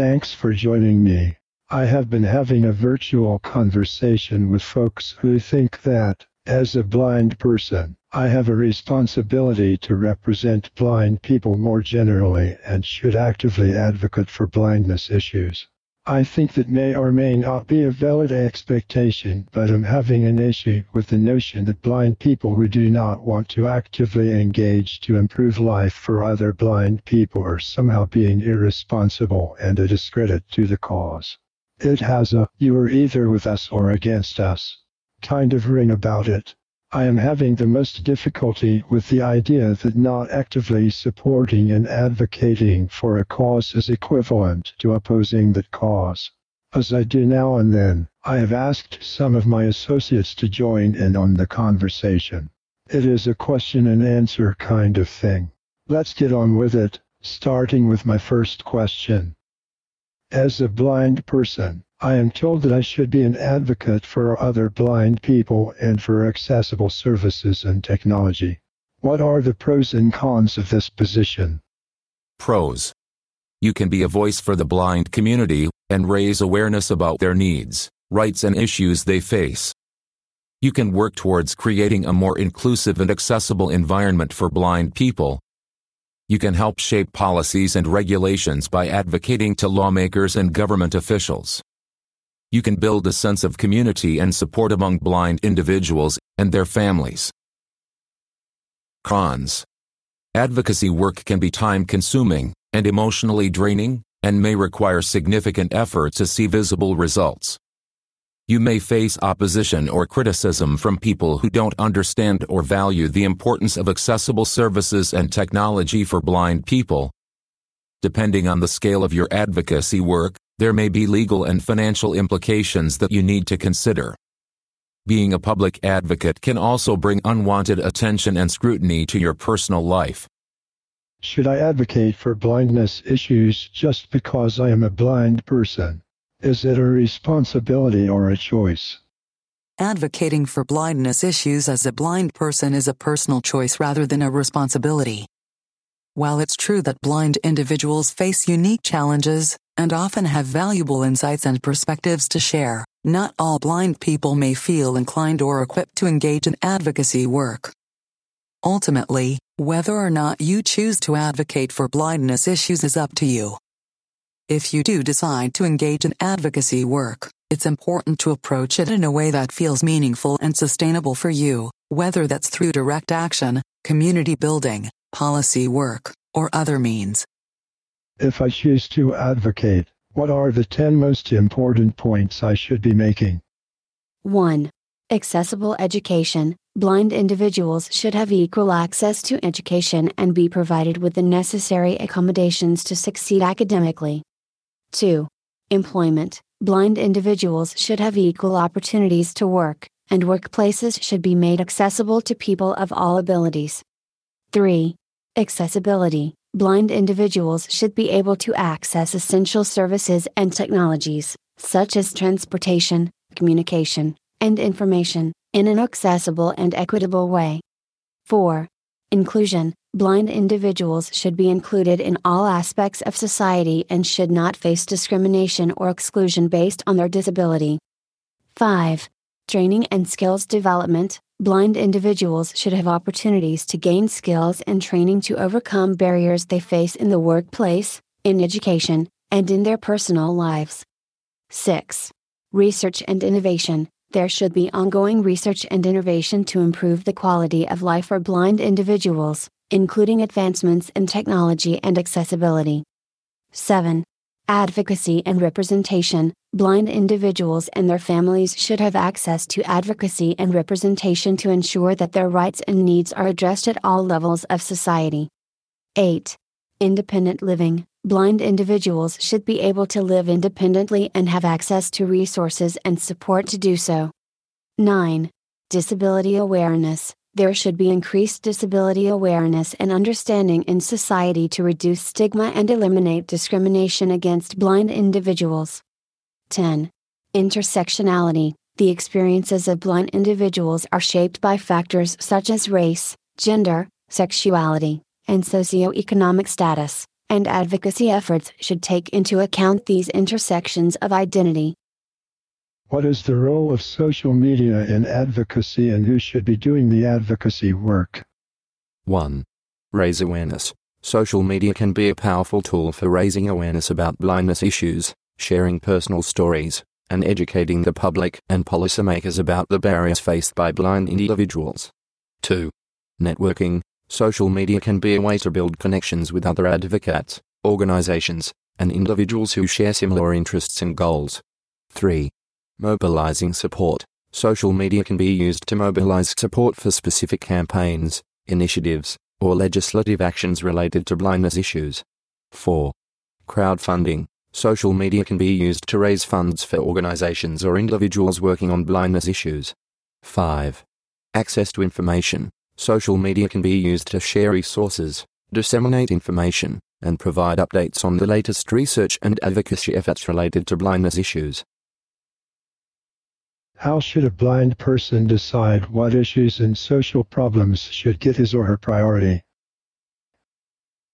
Thanks for joining me. I have been having a virtual conversation with folks who think that, as a blind person, I have a responsibility to represent blind people more generally and should actively advocate for blindness issues. I think that may or may not be a valid expectation, but I'm having an issue with the notion that blind people who do not want to actively engage to improve life for other blind people are somehow being irresponsible and a discredit to the cause. It has a you are either with us or against us kind of ring about it. I am having the most difficulty with the idea that not actively supporting and advocating for a cause is equivalent to opposing that cause. As I do now and then, I have asked some of my associates to join in on the conversation. It is a question and answer kind of thing. Let's get on with it, starting with my first question. As a blind person, I am told that I should be an advocate for other blind people and for accessible services and technology. What are the pros and cons of this position? Pros. You can be a voice for the blind community and raise awareness about their needs, rights, and issues they face. You can work towards creating a more inclusive and accessible environment for blind people. You can help shape policies and regulations by advocating to lawmakers and government officials you can build a sense of community and support among blind individuals and their families. Cons. Advocacy work can be time consuming and emotionally draining and may require significant effort to see visible results. You may face opposition or criticism from people who don't understand or value the importance of accessible services and technology for blind people. Depending on the scale of your advocacy work, there may be legal and financial implications that you need to consider. Being a public advocate can also bring unwanted attention and scrutiny to your personal life. Should I advocate for blindness issues just because I am a blind person? Is it a responsibility or a choice? Advocating for blindness issues as a blind person is a personal choice rather than a responsibility. While it's true that blind individuals face unique challenges, and often have valuable insights and perspectives to share. Not all blind people may feel inclined or equipped to engage in advocacy work. Ultimately, whether or not you choose to advocate for blindness issues is up to you. If you do decide to engage in advocacy work, it's important to approach it in a way that feels meaningful and sustainable for you, whether that's through direct action, community building, policy work, or other means. If I choose to advocate, what are the 10 most important points I should be making? 1. Accessible education. Blind individuals should have equal access to education and be provided with the necessary accommodations to succeed academically. 2. Employment. Blind individuals should have equal opportunities to work, and workplaces should be made accessible to people of all abilities. 3. Accessibility blind individuals should be able to access essential services and technologies, such as transportation, communication, and information, in an accessible and equitable way. 4. Inclusion Blind individuals should be included in all aspects of society and should not face discrimination or exclusion based on their disability. 5. Training and skills development blind individuals should have opportunities to gain skills and training to overcome barriers they face in the workplace, in education, and in their personal lives. 6. Research and innovation. There should be ongoing research and innovation to improve the quality of life for blind individuals, including advancements in technology and accessibility. 7. Advocacy and representation blind individuals and their families should have access to advocacy and representation to ensure that their rights and needs are addressed at all levels of society. 8. Independent living blind individuals should be able to live independently and have access to resources and support to do so. 9. Disability awareness there should be increased disability awareness and understanding in society to reduce stigma and eliminate discrimination against blind individuals. 10. Intersectionality The experiences of blind individuals are shaped by factors such as race, gender, sexuality, and socioeconomic status, and advocacy efforts should take into account these intersections of identity. What is the role of social media in advocacy and who should be doing the advocacy work? 1. Raise awareness. Social media can be a powerful tool for raising awareness about blindness issues, sharing personal stories, and educating the public and policymakers about the barriers faced by blind individuals. 2. Networking. Social media can be a way to build connections with other advocates, organizations, and individuals who share similar interests and goals. 3. Mobilizing support. Social media can be used to mobilize support for specific campaigns, initiatives, or legislative actions related to blindness issues. 4. Crowdfunding. Social media can be used to raise funds for organizations or individuals working on blindness issues. 5. Access to information. Social media can be used to share resources, disseminate information, and provide updates on the latest research and advocacy efforts related to blindness issues. How should a blind person decide what issues and social problems should get his or her priority?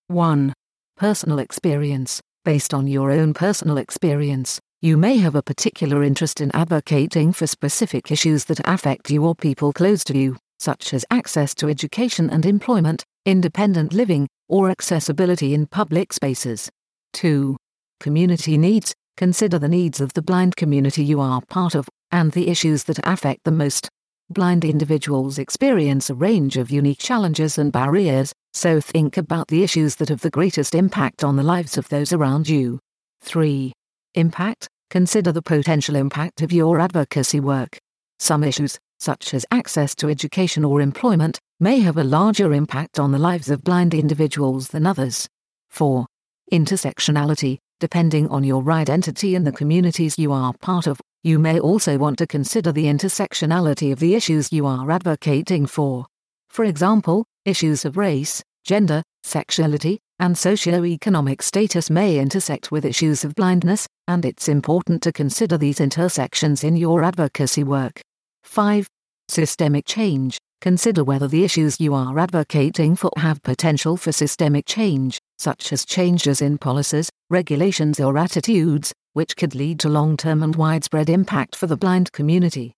1. Personal experience. Based on your own personal experience, you may have a particular interest in advocating for specific issues that affect you or people close to you, such as access to education and employment, independent living, or accessibility in public spaces. 2. Community needs. Consider the needs of the blind community you are part of and the issues that affect them most. Blind individuals experience a range of unique challenges and barriers, so think about the issues that have the greatest impact on the lives of those around you. 3. Impact Consider the potential impact of your advocacy work. Some issues, such as access to education or employment, may have a larger impact on the lives of blind individuals than others. 4. Intersectionality Depending on your identity and the communities you are part of, you may also want to consider the intersectionality of the issues you are advocating for. For example, issues of race, gender, sexuality, and socio-economic status may intersect with issues of blindness, and it's important to consider these intersections in your advocacy work. 5. Systemic change. Consider whether the issues you are advocating for have potential for systemic change, such as changes in policies, regulations, or attitudes, which could lead to long term and widespread impact for the blind community.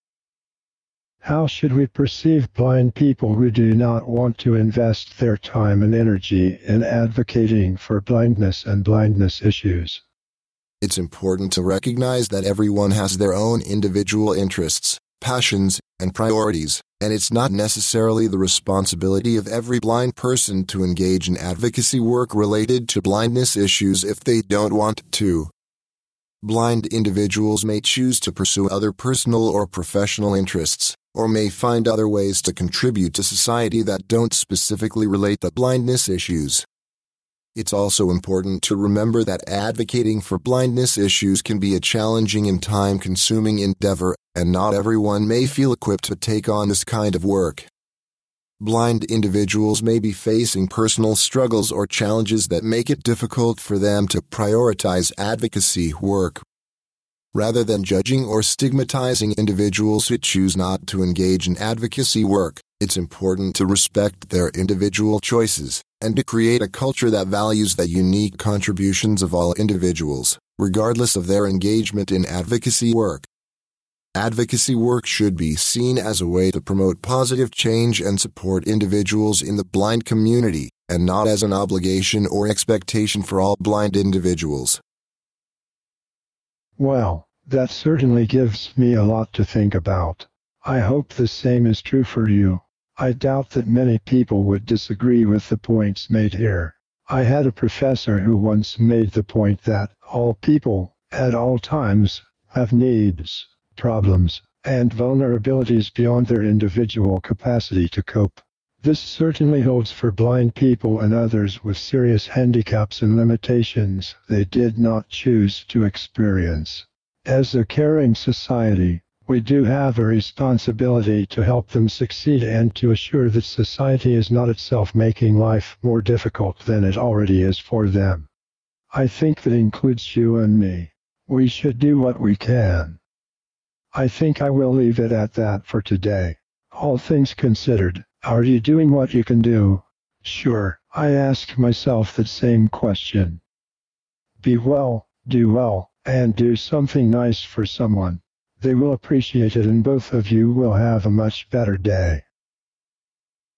How should we perceive blind people who do not want to invest their time and energy in advocating for blindness and blindness issues? It's important to recognize that everyone has their own individual interests, passions, and priorities, and it's not necessarily the responsibility of every blind person to engage in advocacy work related to blindness issues if they don't want to. Blind individuals may choose to pursue other personal or professional interests, or may find other ways to contribute to society that don't specifically relate to blindness issues. It's also important to remember that advocating for blindness issues can be a challenging and time consuming endeavor, and not everyone may feel equipped to take on this kind of work. Blind individuals may be facing personal struggles or challenges that make it difficult for them to prioritize advocacy work. Rather than judging or stigmatizing individuals who choose not to engage in advocacy work, it's important to respect their individual choices and to create a culture that values the unique contributions of all individuals, regardless of their engagement in advocacy work. Advocacy work should be seen as a way to promote positive change and support individuals in the blind community, and not as an obligation or expectation for all blind individuals. Well, that certainly gives me a lot to think about. I hope the same is true for you. I doubt that many people would disagree with the points made here. I had a professor who once made the point that all people, at all times, have needs problems, and vulnerabilities beyond their individual capacity to cope. This certainly holds for blind people and others with serious handicaps and limitations they did not choose to experience. As a caring society, we do have a responsibility to help them succeed and to assure that society is not itself making life more difficult than it already is for them. I think that includes you and me. We should do what we can. I think I will leave it at that for today. All things considered, are you doing what you can do? Sure, I ask myself the same question. Be well, do well, and do something nice for someone. They will appreciate it and both of you will have a much better day.